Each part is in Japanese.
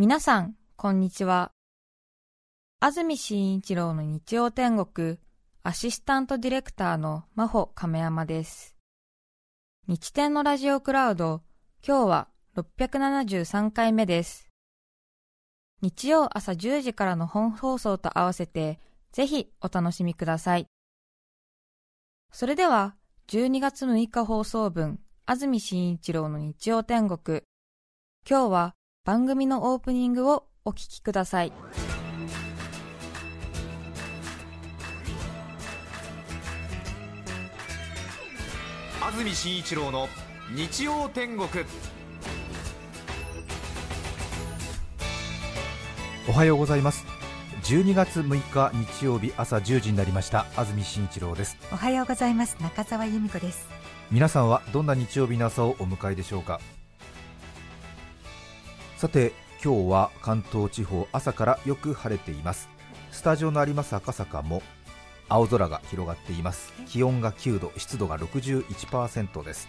皆さん、こんにちは。安住紳一郎の日曜天国、アシスタントディレクターの真帆亀山です。日天のラジオクラウド、今日は673回目です。日曜朝10時からの本放送と合わせて、ぜひお楽しみください。それでは、12月6日放送分、安住紳一郎の日曜天国。今日は番組のオープニングをお聞きください。安住紳一郎の日曜天国。おはようございます。12月6日日曜日朝1時になりました。安住紳一郎です。おはようございます。中澤由美子です。皆さんはどんな日曜日の朝をお迎えでしょうか？さて今日は関東地方朝からよく晴れています。スタジオのあります赤坂も青空が広がっています。気温が9度湿度が61%です。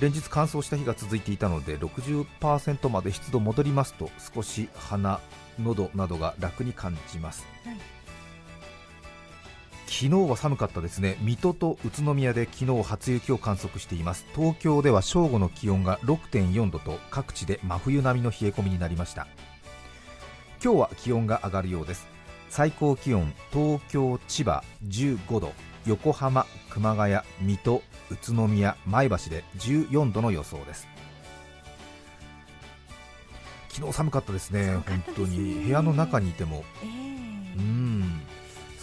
連日乾燥した日が続いていたので60%まで湿度戻りますと少し鼻、喉などが楽に感じます、はい昨日は寒かったですね。水戸と宇都宮で昨日初雪を観測しています。東京では正午の気温が6.4度と各地で真冬並みの冷え込みになりました。今日は気温が上がるようです。最高気温東京千葉15度横浜熊谷水戸宇都宮前橋で14度の予想です。昨日寒かったですね。本当に。部屋の中にいても、えー、うん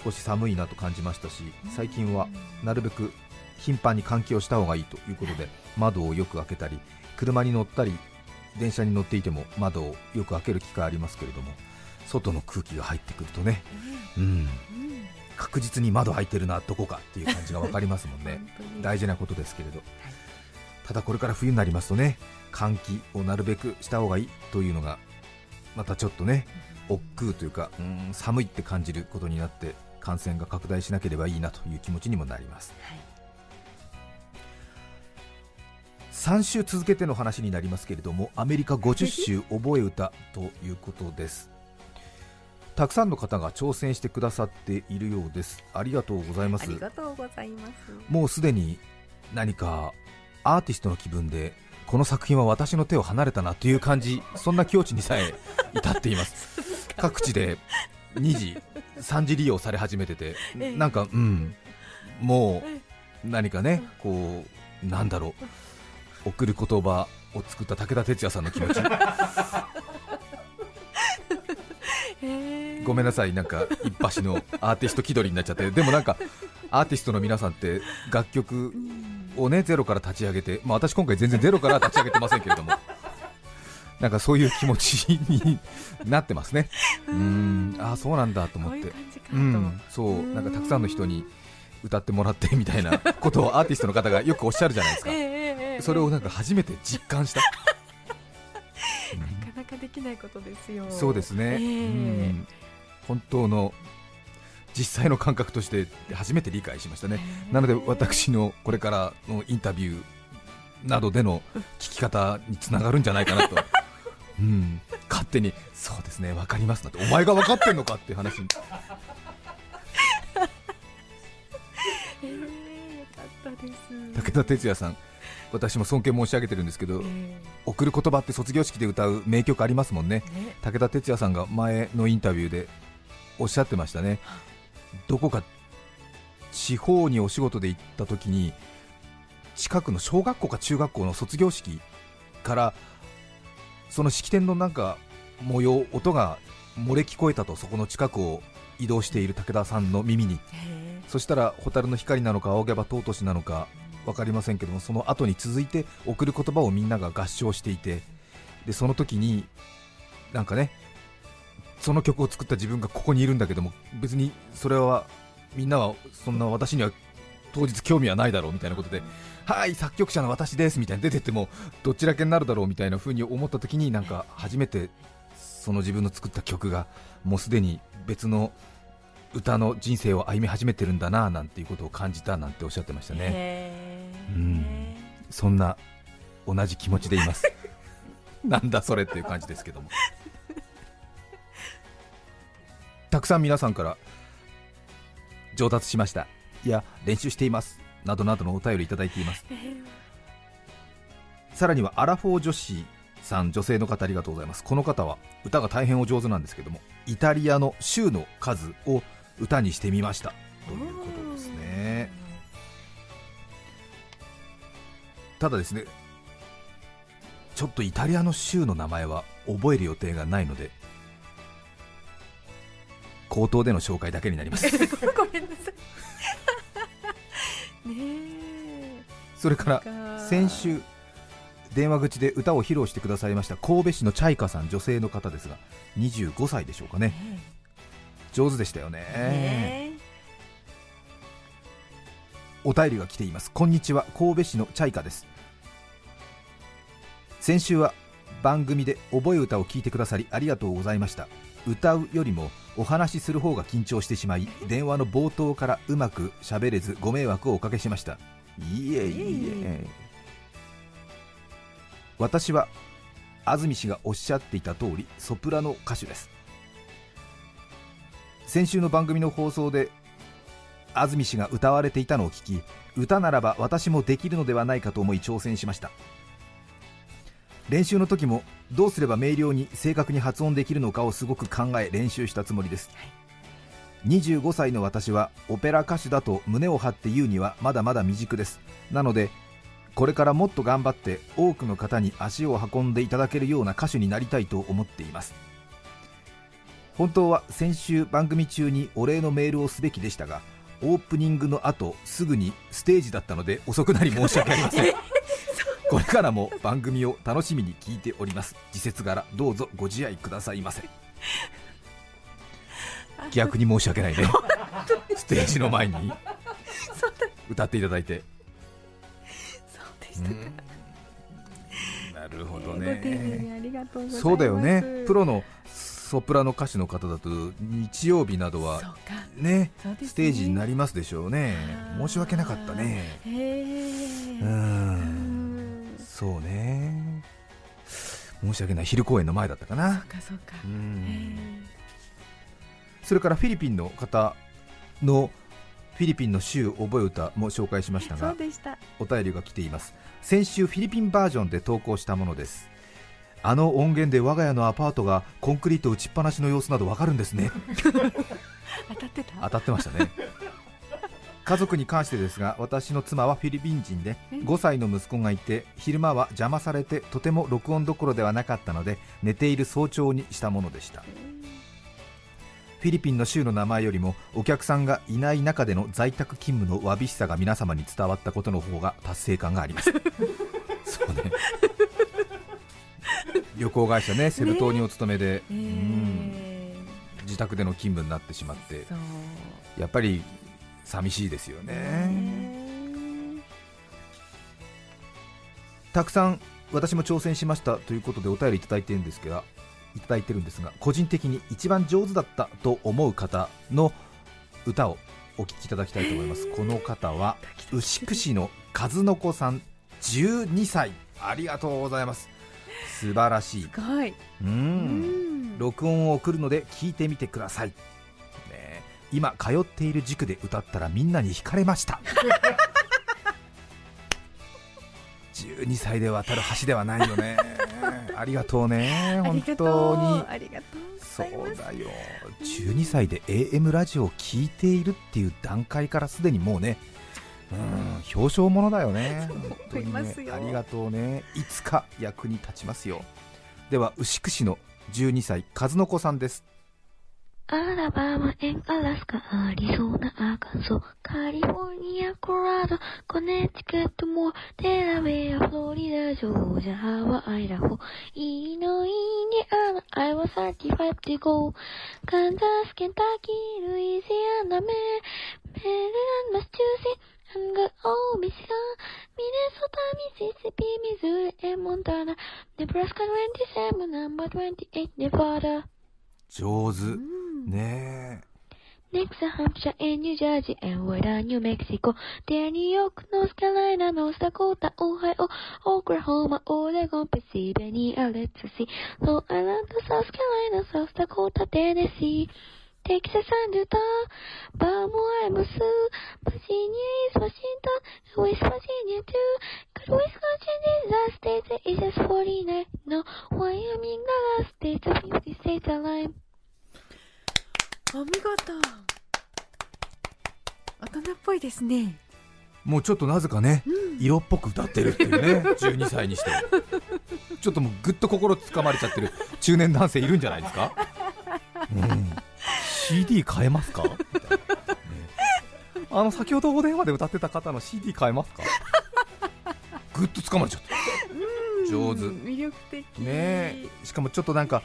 少し寒いなと感じましたし最近はなるべく頻繁に換気をした方がいいということで窓をよく開けたり車に乗ったり電車に乗っていても窓をよく開ける機会ありますけれども外の空気が入ってくるとね、うん、確実に窓開いてるな、どこかっていう感じが分かりますもんね、大事なことですけれど、ただこれから冬になりますとね換気をなるべくした方がいいというのがまたちょっとね億劫というかうん寒いって感じることになって感染が拡大しなければいいなという気持ちにもなります、はい、3週続けての話になりますけれどもアメリカ50週覚え歌ということです。たくさんの方が挑戦してくださっているようです。ありがとうございます。ありがとうございます。もうすでに何かアーティストの気分でこの作品は私の手を離れたなという感じそんな境地にさえ至っています。各地で2時、3時利用され始めてて、なんか、うん、もう何かね、こうなんだろう、送る言葉を作った武田鉄矢さんの気持ち。ごめんなさい、なんか一発のアーティスト気取りになっちゃって、でもなんかアーティストの皆さんって楽曲をねゼロから立ち上げて、まあ、私、今回全然ゼロから立ち上げてませんけれども。なんかそういう気持ちになってますね、うん。ああそうなんだと思って、うん、そう。なんかたくさんの人に歌ってもらってみたいなことをアーティストの方がよくおっしゃるじゃないですか、それをなんか初めて実感した。なかなかできないことですよ。そうですね、うん、本当の実際の感覚として初めて理解しましたね、なので私のこれからのインタビューなどでの聞き方につながるんじゃないかなとうん、勝手にそうですね分かりますなってお前が分かってんのかっていう話に。えー、よかったです。武田鉄矢さん私も尊敬申し上げてるんですけど、えー、送る言葉って卒業式で歌う名曲ありますもんね、ね。武田鉄矢さんが前のインタビューでおっしゃってましたね、どこか地方にお仕事で行った時に近くの小学校か中学校の卒業式からその式典のなんか模様、音が漏れ聞こえたと、そこの近くを移動している武田さんの耳に、そしたら蛍の光なのか青毛羽尊しなのか分かりませんけども、その後に続いて送る言葉をみんなが合唱していて、でその時になんかね、その曲を作った自分がここにいるんだけども、別にそれはみんなはそんな私には当日興味はないだろうみたいなことで、はい作曲者の私ですみたいに出てってもどちらけになるだろうみたいな風に思った時になんか初めてその自分の作った曲がもうすでに別の歌の人生を歩み始めてるんだななんていうことを感じたなんておっしゃってましたね、うん、そんな同じ気持ちでいます。なんだそれっていう感じですけども。たくさん皆さんから上達しましたいや練習しています。などなどのお便りいただいています。さらにはアラフォー女子さん女性の方ありがとうございます。この方は歌が大変お上手なんですけどもイタリアの州の数を歌にしてみました。ということですね。ただですねちょっとイタリアの州の名前は覚える予定がないので口頭での紹介だけになります。ごめんなさい。ねそれから先週電話口で歌を披露してくださいました神戸市のチャイカさん女性の方ですが25歳でしょうかね。上手でしたよね。ねお便りが来ています。こんにちは。神戸市のチャイカです。先週は番組で覚え歌を聞いてくださりありがとうございました歌うよりもお話しする方が緊張してしまい電話の冒頭からうまく喋れずご迷惑をおかけしました。いえいえいえいえ私は安住氏がおっしゃっていた通りソプラノ歌手です。先週の番組の放送で安住氏が歌われていたのを聞き歌ならば私もできるのではないかと思い挑戦しました練習の時もどうすれば明瞭に正確に発音できるのかをすごく考え練習したつもりです、25歳の私はオペラ歌手だと胸を張って言うにはまだまだ未熟です。なのでこれからもっと頑張って多くの方に足を運んでいただけるような歌手になりたいと思っています。本当は先週番組中にお礼のメールをすべきでしたがオープニングの後すぐにステージだったので遅くなり申し訳ありません。これからも番組を楽しみに聞いております。時節柄どうぞご自愛くださいませ。逆に申し訳ないね。ステージの前に歌っていただいて。そうでしたか。なるほどね。そうだよね。プロのソプラノ歌手の方だと日曜日などはねね。ステージになりますでしょうね。申し訳なかったね。ううんんそうね。申し訳ない。昼公演の前だったかそなそうかそれからフィリピンの方のフィリピンの週覚え歌も紹介しましたがお便りが来ています。先週フィリピンバージョンで投稿したものです。あの音源で我が家のアパートがコンクリート打ちっぱなしの様子などわかるんですね。当たってた？当たってましたね家族に関してですが私の妻はフィリピン人でえ5歳の息子がいて昼間は邪魔されてとても録音どころではなかったので寝ている早朝にしたものでした。フィリピンの州の名前よりもお客さんがいない中での在宅勤務のわびしさが皆様に伝わったことの方が達成感があります。そうね。旅行会社ねセブ島にお勤めで、えうん。え自宅での勤務になってしまって。やっぱり寂しいですよね、ねたくさん私も挑戦しましたということでお便りいただいてるんですがいただいてるんですが個人的に一番上手だったと思う方の歌をお聴きいただきたいと思います。この方は牛久市の和の子さん12歳。ありがとうございます。素晴らしい。すごい。うん。うん。録音を送るので聞いてみてください、今通っている塾で歌ったらみんなに惹かれました。12歳で渡る橋ではないよね。ありがとうね 本当うに。ありがとうごそうだよ。12歳で AM ラジオを聞いているっていう段階からすでにもうねうん表彰ものだよね。本当に思いますよ。ありがとうね。いつか役に立ちますよ。では牛久市の12歳和の子さんですアラバマ、エンアラスカ、アリゾナ、アカンソ、カリフォルニア、コラド、コネチケット、モア、デラウェア、フロリダ、ジョージア、ハワイ、アイラホ、イノイニアナ、アイワー35 to go、カンザス、ケンタキー、ルイジアナ、メ、メリラン、マスチューセッツ、アンガオー、ミシガン、ミネソタ、ミシシピ、ミズーリ、エモンタナ、ネブラスカ27、ナンバー28、ネバダ。上手うんねえ Next Hampshire and New Jersey and Western New Mexico. There New York, North Carolina, North Dakota, Ohio, Oklahoma, Oregon, Pennsylvania, let's see. Long Island, South Carolina, South Dakota, Tennessee. テキサス・アンジュタ、バーモアイムス、バシニー・イス・ワシント、ウィス・ワシニア・トゥー、カ・ウィス・ワシニア・ザ・ステイツ・イジェス・フォリーナイのワイアミン・ガラ・ステイツ・フィフティ・ステイツ・アライム。お見事大人っぽいですね。もうちょっとなぜかね、色っぽく歌ってるっていうね、12歳にして。ちょっともうぐっと心つかまれちゃってる中年男性いるんじゃないですかうん CD 買えますか？ね。あの先ほどお電話で歌ってた方の CD 買えますか？ぐっとつかまれちゃって上手。魅力的。ね。えしかもちょっとなんか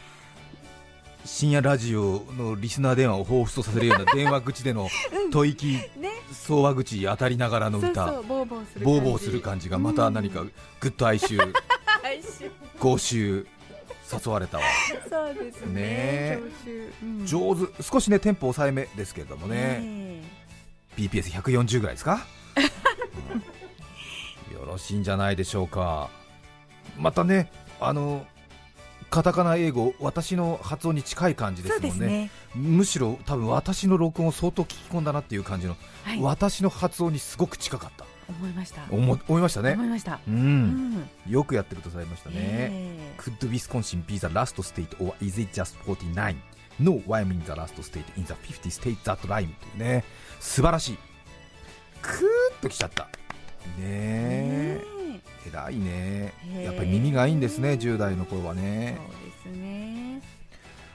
深夜ラジオのリスナー電話を彷彿とさせるような電話口での 吐息、ね。相話口当たりながらの歌。そうボーボーする感じ。がまた何かぐっと哀愁。哀愁。豪州誘われたわ。そうですねね。上手。少しねテンポ抑えめですけれどもね、ね BPS140 ぐらいですか、うん。よろしいんじゃないでしょうか。またねあのカタカナ英語私の発音に近い感じえですもんね。ね。むしろ多分私の録音を相当聞き込んだなっていう感じの、はい。私の発音にすごく近かった思いました。思思いましたね。思いました。う、うん。んよくやってくださいましたね、え Could Wisconsin be the last state or is it just 49? No, Wyoming the last state in the 50 states that rhyme というね。素晴らしい。クーッときちゃった。ねえ。え。偉いね。やっぱり耳がいいんですね10代の頃はね。そうですね。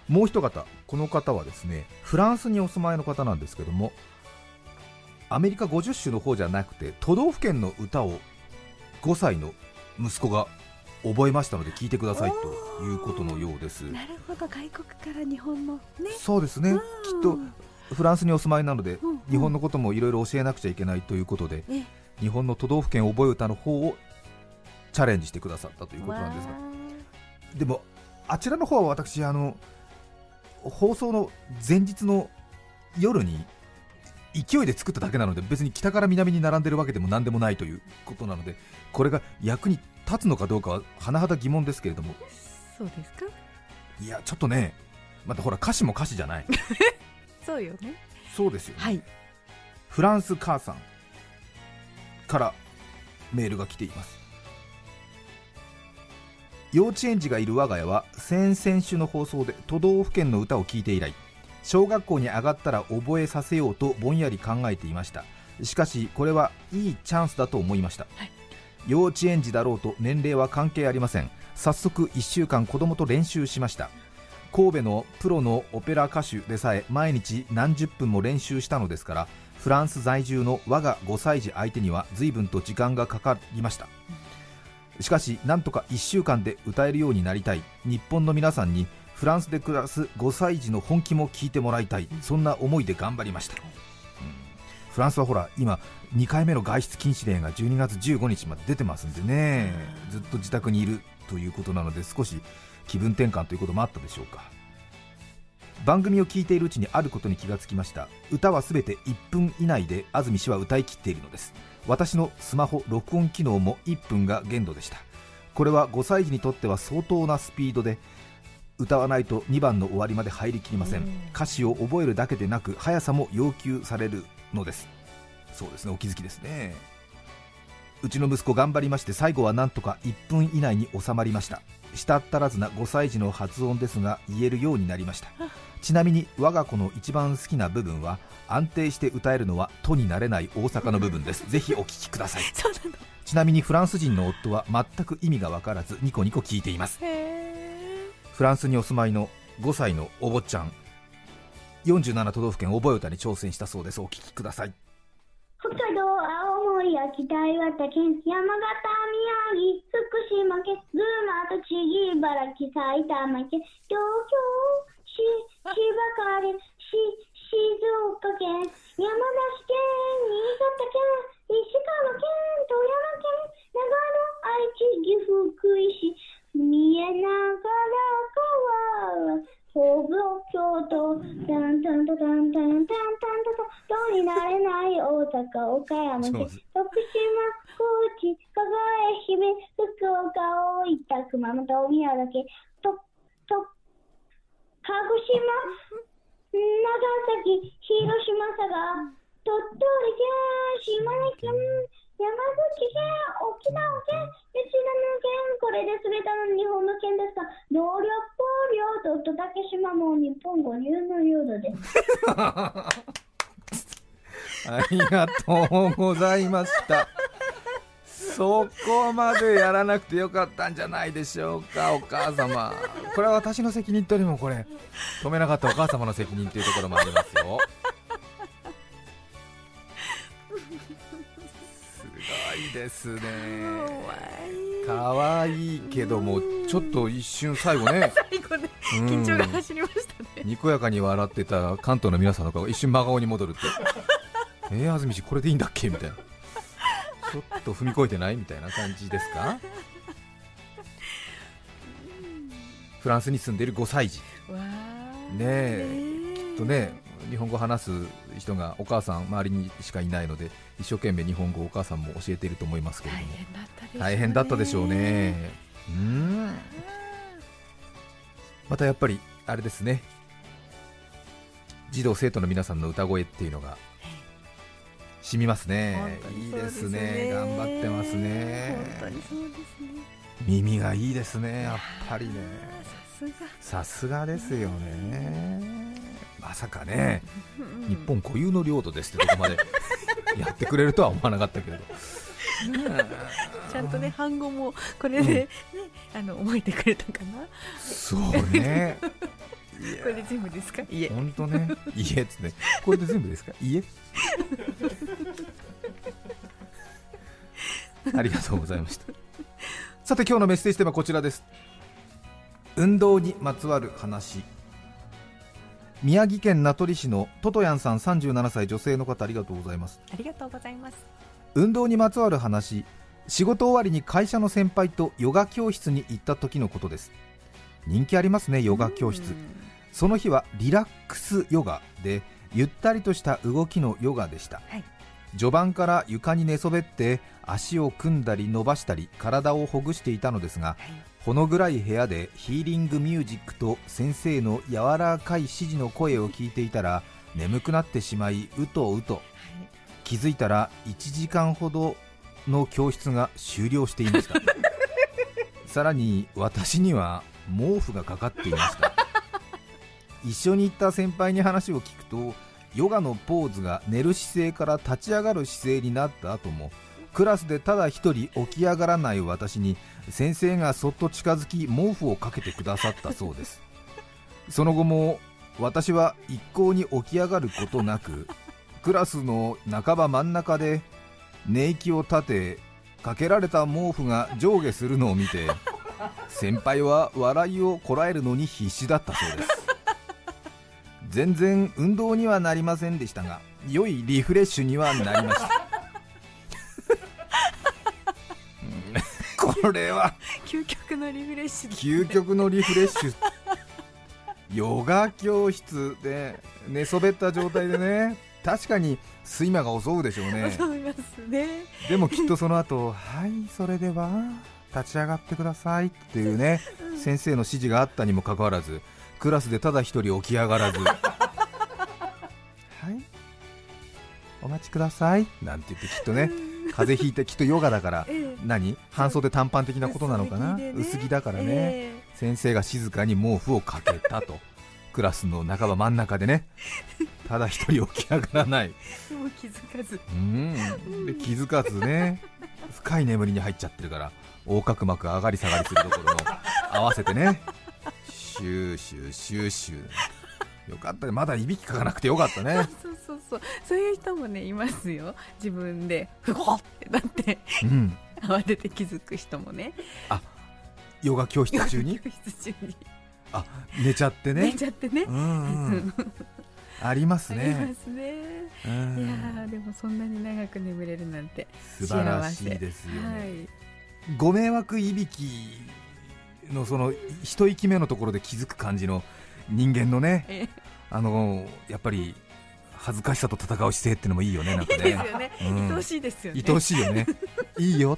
もう一方この方はですねフランスにお住まいの方なんですけどもアメリカ50州の方じゃなくて都道府県の歌を5歳の息子が覚えましたので聞いてくださいということのようです。なるほど外国から日本のね。そうですね、うん。きっとフランスにお住まいなので、うん。うん日本のこともいろいろ教えなくちゃいけないということで、ね日本の都道府県覚え歌の方をチャレンジしてくださったということなんですが。わでもあちらの方は私あの放送の前日の夜に勢いで作っただけなので別に北から南に並んでるわけでも何でもないということなのでこれが役に立つのかどうかは甚だ疑問ですけれども。ーそうですか？いやちょっとねまたほら歌詞も歌詞じゃない。そうよね。そうですよね、はい。フランス母さんからメールが来ています。幼稚園児がいる我が家は先々週の放送で都道府県の歌を聴いて以来小学校に上がったら覚えさせようとぼんやり考えていました。しかしこれはいいチャンスだと思いました、はい。幼稚園児だろうと年齢は関係ありません。早速1週間子供と練習しました。神戸のプロのオペラ歌手でさえ毎日何十分も練習したのですからフランス在住の我が5歳児相手には随分と時間がかかりました。しかしなんとか1週間で歌えるようになりたい。日本の皆さんにフランスで暮らす5歳児の本気も聞いてもらいたい。そんな思いで頑張りました、うん。フランスはほら今2回目の外出禁止令が12月15日まで出てますんでね。ずっと自宅にいるということなので少し気分転換ということもあったでしょうか。番組を聞いているうちにあることに気がつきました。歌はすべて1分以内で安住氏は歌い切っているのです。私のスマホ録音機能も1分が限度でした。これは5歳児にとっては相当なスピードで歌わないと2番の終わりまで入りきりません。うん。歌詞を覚えるだけでなく速さも要求されるのです。そうですねお気づきですね。うちの息子頑張りまして最後はなんとか1分以内に収まりました。したったらずな5歳児の発音ですが言えるようになりました。ちなみに我が子の一番好きな部分は安定して歌えるのは「と」になれない大阪の部分です。ぜひお聞きください。ちなみにフランス人の夫は全く意味が分からずニコニコ聞いていますフランスにお住まいの5歳のお坊ちゃん。47都道府県覚え歌に挑戦したそうです。お聞きください。北海道、青森、秋田、岩手県、山形、宮城、福島県、群馬、栃木、茨城、埼玉県、東京市、千葉県、し静岡県、山梨県、新潟県、石川県、富山県、長野、愛知、岐阜、福井市、見えながら川、ほぼ京都、タンタンタンタンタンタンタンになれない大阪、岡山県、徳島、高知、香川、愛媛、福岡、大分、熊本、宮崎、と、と、鹿児島、長崎、広島、佐賀、鳥取県、島根県、山口県、沖縄県、吉野県、これで全ての日本の県ですが、同僚、領土と竹島も日本語流の領土です。ありがとうございました。そこまでやらなくてよかったんじゃないでしょうかお母様。これは私の責任とよりもこれ止めなかったお母様の責任というところもありますよ。すごいですね。可愛い。けどもちょっと一瞬最後ね。最後ねうん。緊張が走りましたね。にこやかに笑ってた関東の皆さんの顔が一瞬真顔に戻るって。えー、安住氏これでいいんだっけみたいな。ちょっと踏み越えてないみたいな感じですか？フランスに住んでいる5歳児。わーねえ。きっとね日本語話す人がお母さん周りにしかいないので一生懸命日本語をお母さんも教えていると思いますけれ大ども。変だったでしょうね。大変だったでしょうね。うん。またやっぱりあれですね。児童生徒の皆さんの歌声っていうのが染みますね。本当いいですすね。ね頑張ってますね。本当にそうですね。耳がいいですね。やっぱりね。さすがですよねまさかねうん。日本固有の領土ですってとこまで やってくれるとは思わなかったけれど。ちゃんとね反語もこれでね、あの覚えてくれたかな。そう ね。これで全部ですか？いえ。本当ね、家っつって、これで全部ですか、家ありがとうございました。さて、今日のメッセージテーマはこちらです。運動にまつわる話。宮城県名取市のトトヤンさん37歳女性の方ありがとうございます。ありがとうございます。運動にまつわる話仕事終わりに会社の先輩とヨガ教室に行った時のことです。人気ありますねヨガ教室。うん。その日はリラックスヨガでゆったりとした動きのヨガでした、はい。序盤から床に寝そべって足を組んだり伸ばしたり体をほぐしていたのですがはいほの暗い部屋でヒーリングミュージックと先生の柔らかい指示の声を聞いていたら眠くなってしまいうとうと。気づいたら1時間ほどの教室が終了していました。さらに私には毛布がかかっていました。一緒に行った先輩に話を聞くとヨガのポーズが寝る姿勢から立ち上がる姿勢になった後もクラスでただ一人起き上がらない私に先生がそっと近づき毛布をかけてくださったそうです。その後も私は一向に起き上がることなくクラスの半ば真ん中で寝息を立てかけられた毛布が上下するのを見て先輩は笑いをこらえるのに必死だったそうです。全然運動にはなりませんでしたが良いリフレッシュにはなりました。これは。究極のリフレッシュです究極のリフレッシュ。ヨガ教室で寝そべった状態でね。確かに睡魔が襲うでしょうね。思いますね。でもきっとその後はいそれでは立ち上がってくださいっていうね先生の指示があったにもかかわらずクラスでただ一人起き上がらず。はい。お待ちください。なんて言ってきっとね風邪ひいてきっとヨガだから。ええ何？半袖短パン的なことなのかな？薄着でね。薄着だからね、え先生が静かに毛布をかけたと。クラスの半ば真ん中でね。ただ一人起き上がらない。えでも気づかず。うん。で気づかずね。深い眠りに入っちゃってるから横隔膜上がり下がりするところの合わせてね。シューシューシューシュー。よかったね。まだいびきかかなくてよかったね。そうそうそう。そういう人もねいますよ。自分でふわってなって。うん 慌てて気づく人もね。ヨガ教室中に？教室中に。あ寝ちゃってね？寝ちゃってね。うんうん。ありますありねますね。ういやでもそんなに長く眠れるなんて素晴らしいですよね、はい。ご迷惑いびきのその一息目のところで気づく感じの人間のねえあのやっぱり恥ずかしさと戦う姿勢ってのもいいよねなんか いいねですよね、うん。愛おしいですよね。愛おしいよねいいよ。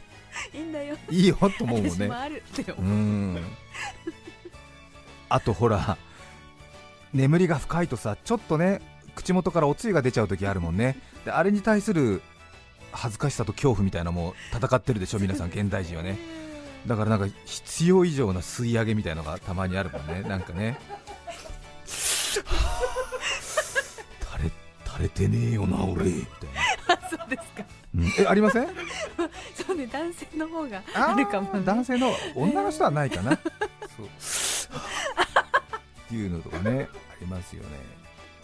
いいんだよ。いいよと思うもんね。あるってう思う、ん。あとほら眠りが深いとさちょっとね口元からおつゆが出ちゃう時あるもんね。であれに対する恥ずかしさと恐怖みたいなのも戦ってるでしょ皆さん現代人はね。だからなんか必要以上な吸い上げみたいのがたまにあるもんね。なんかね。垂れ垂れてねえよな俺。みたいな、あ そうですか。うんえありません？そうね男性の方がああるかもね。ー男性の女の人はないかな、そう。っていうのとかねありますよね。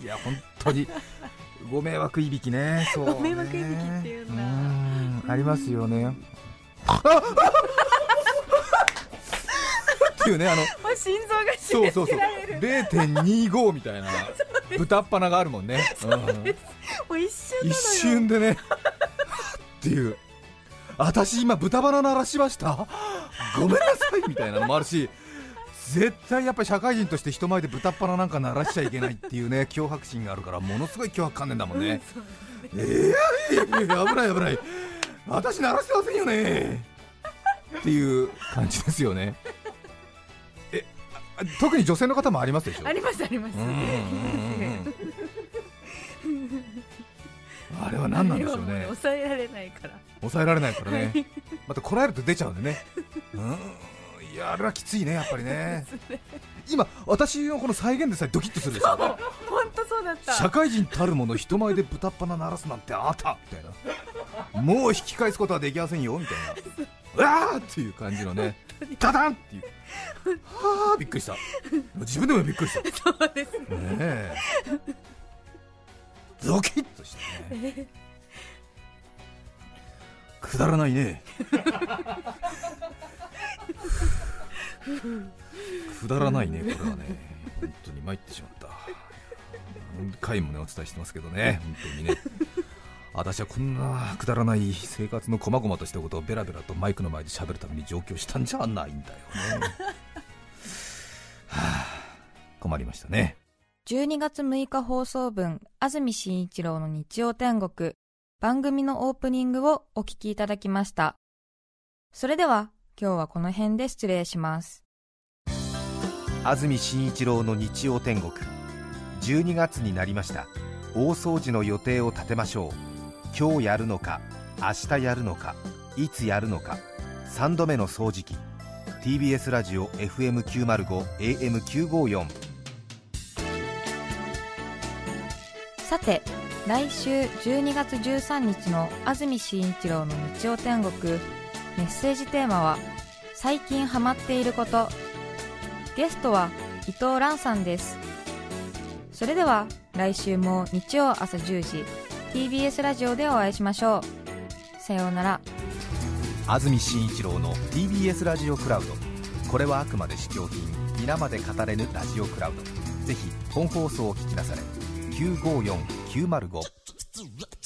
いや本当にご迷惑いびきね。そうね。ご迷惑いびきっていうんだ。ん。ありますよね。あ っていうねあの心臓がそうそうそう。付けられる0.25みたいな 豚っ鼻があるもんね。うん。もう一瞬一瞬でねっていう。私今豚バナ鳴らしました？ごめんなさいみたいなのもあるし絶対やっぱり社会人として人前で豚っ鼻なんか鳴らしちゃいけないっていうね 脅迫心があるからものすごい脅迫観念だもんね。ええー、危ない危ない。私鳴らしてませんよね。っていう感じですよね。えあ特に女性の方もありますでしょ？ありますあります。うんうんうんうんあれは何なんでしょうね。抑えられないから。抑えられないからね。またこらえると出ちゃうんでね。うん。いやあれはきついねやっぱりね。今私のこの再現でさえドキッとするでしょ。本当そうだった。社会人たるもの人前で豚っ鼻鳴らすなんてあったみたいなもう引き返すことはできませんよみたいな。うわーっていう感じのね。ダダンっていう。はあびっくりした。自分でもびっくりした。ね そうですえドキッとしてね。くだらないね。くだらないねこれはね。本当に参ってしまった。何回もねお伝えしてますけどね。本当にね。私はこんなくだらない生活の細々としたことをベラベラとマイクの前で喋るために上京したんじゃないんだよね。はあ困りましたね。12月6日放送分安住紳一郎の日曜天国。番組のオープニングをお聞きいただきました。それでは今日はこの辺で失礼します。安住紳一郎の日曜天国。12月になりました。大掃除の予定を立てましょう。今日やるのか明日やるのかいつやるのか。3度目の掃除機。TBS ラジオ FM905AM954 さて来週12月13日の安住紳一郎の日曜天国メッセージテーマは「最近ハマっていること」ゲストは伊藤蘭さんです。それでは来週も日曜朝10時 TBS ラジオでお会いしましょう。さようなら。安住紳一郎の TBS ラジオクラウド。これはあくまで試供品皆まで語れぬラジオクラウド。ぜひ本放送を聞きなされ。954905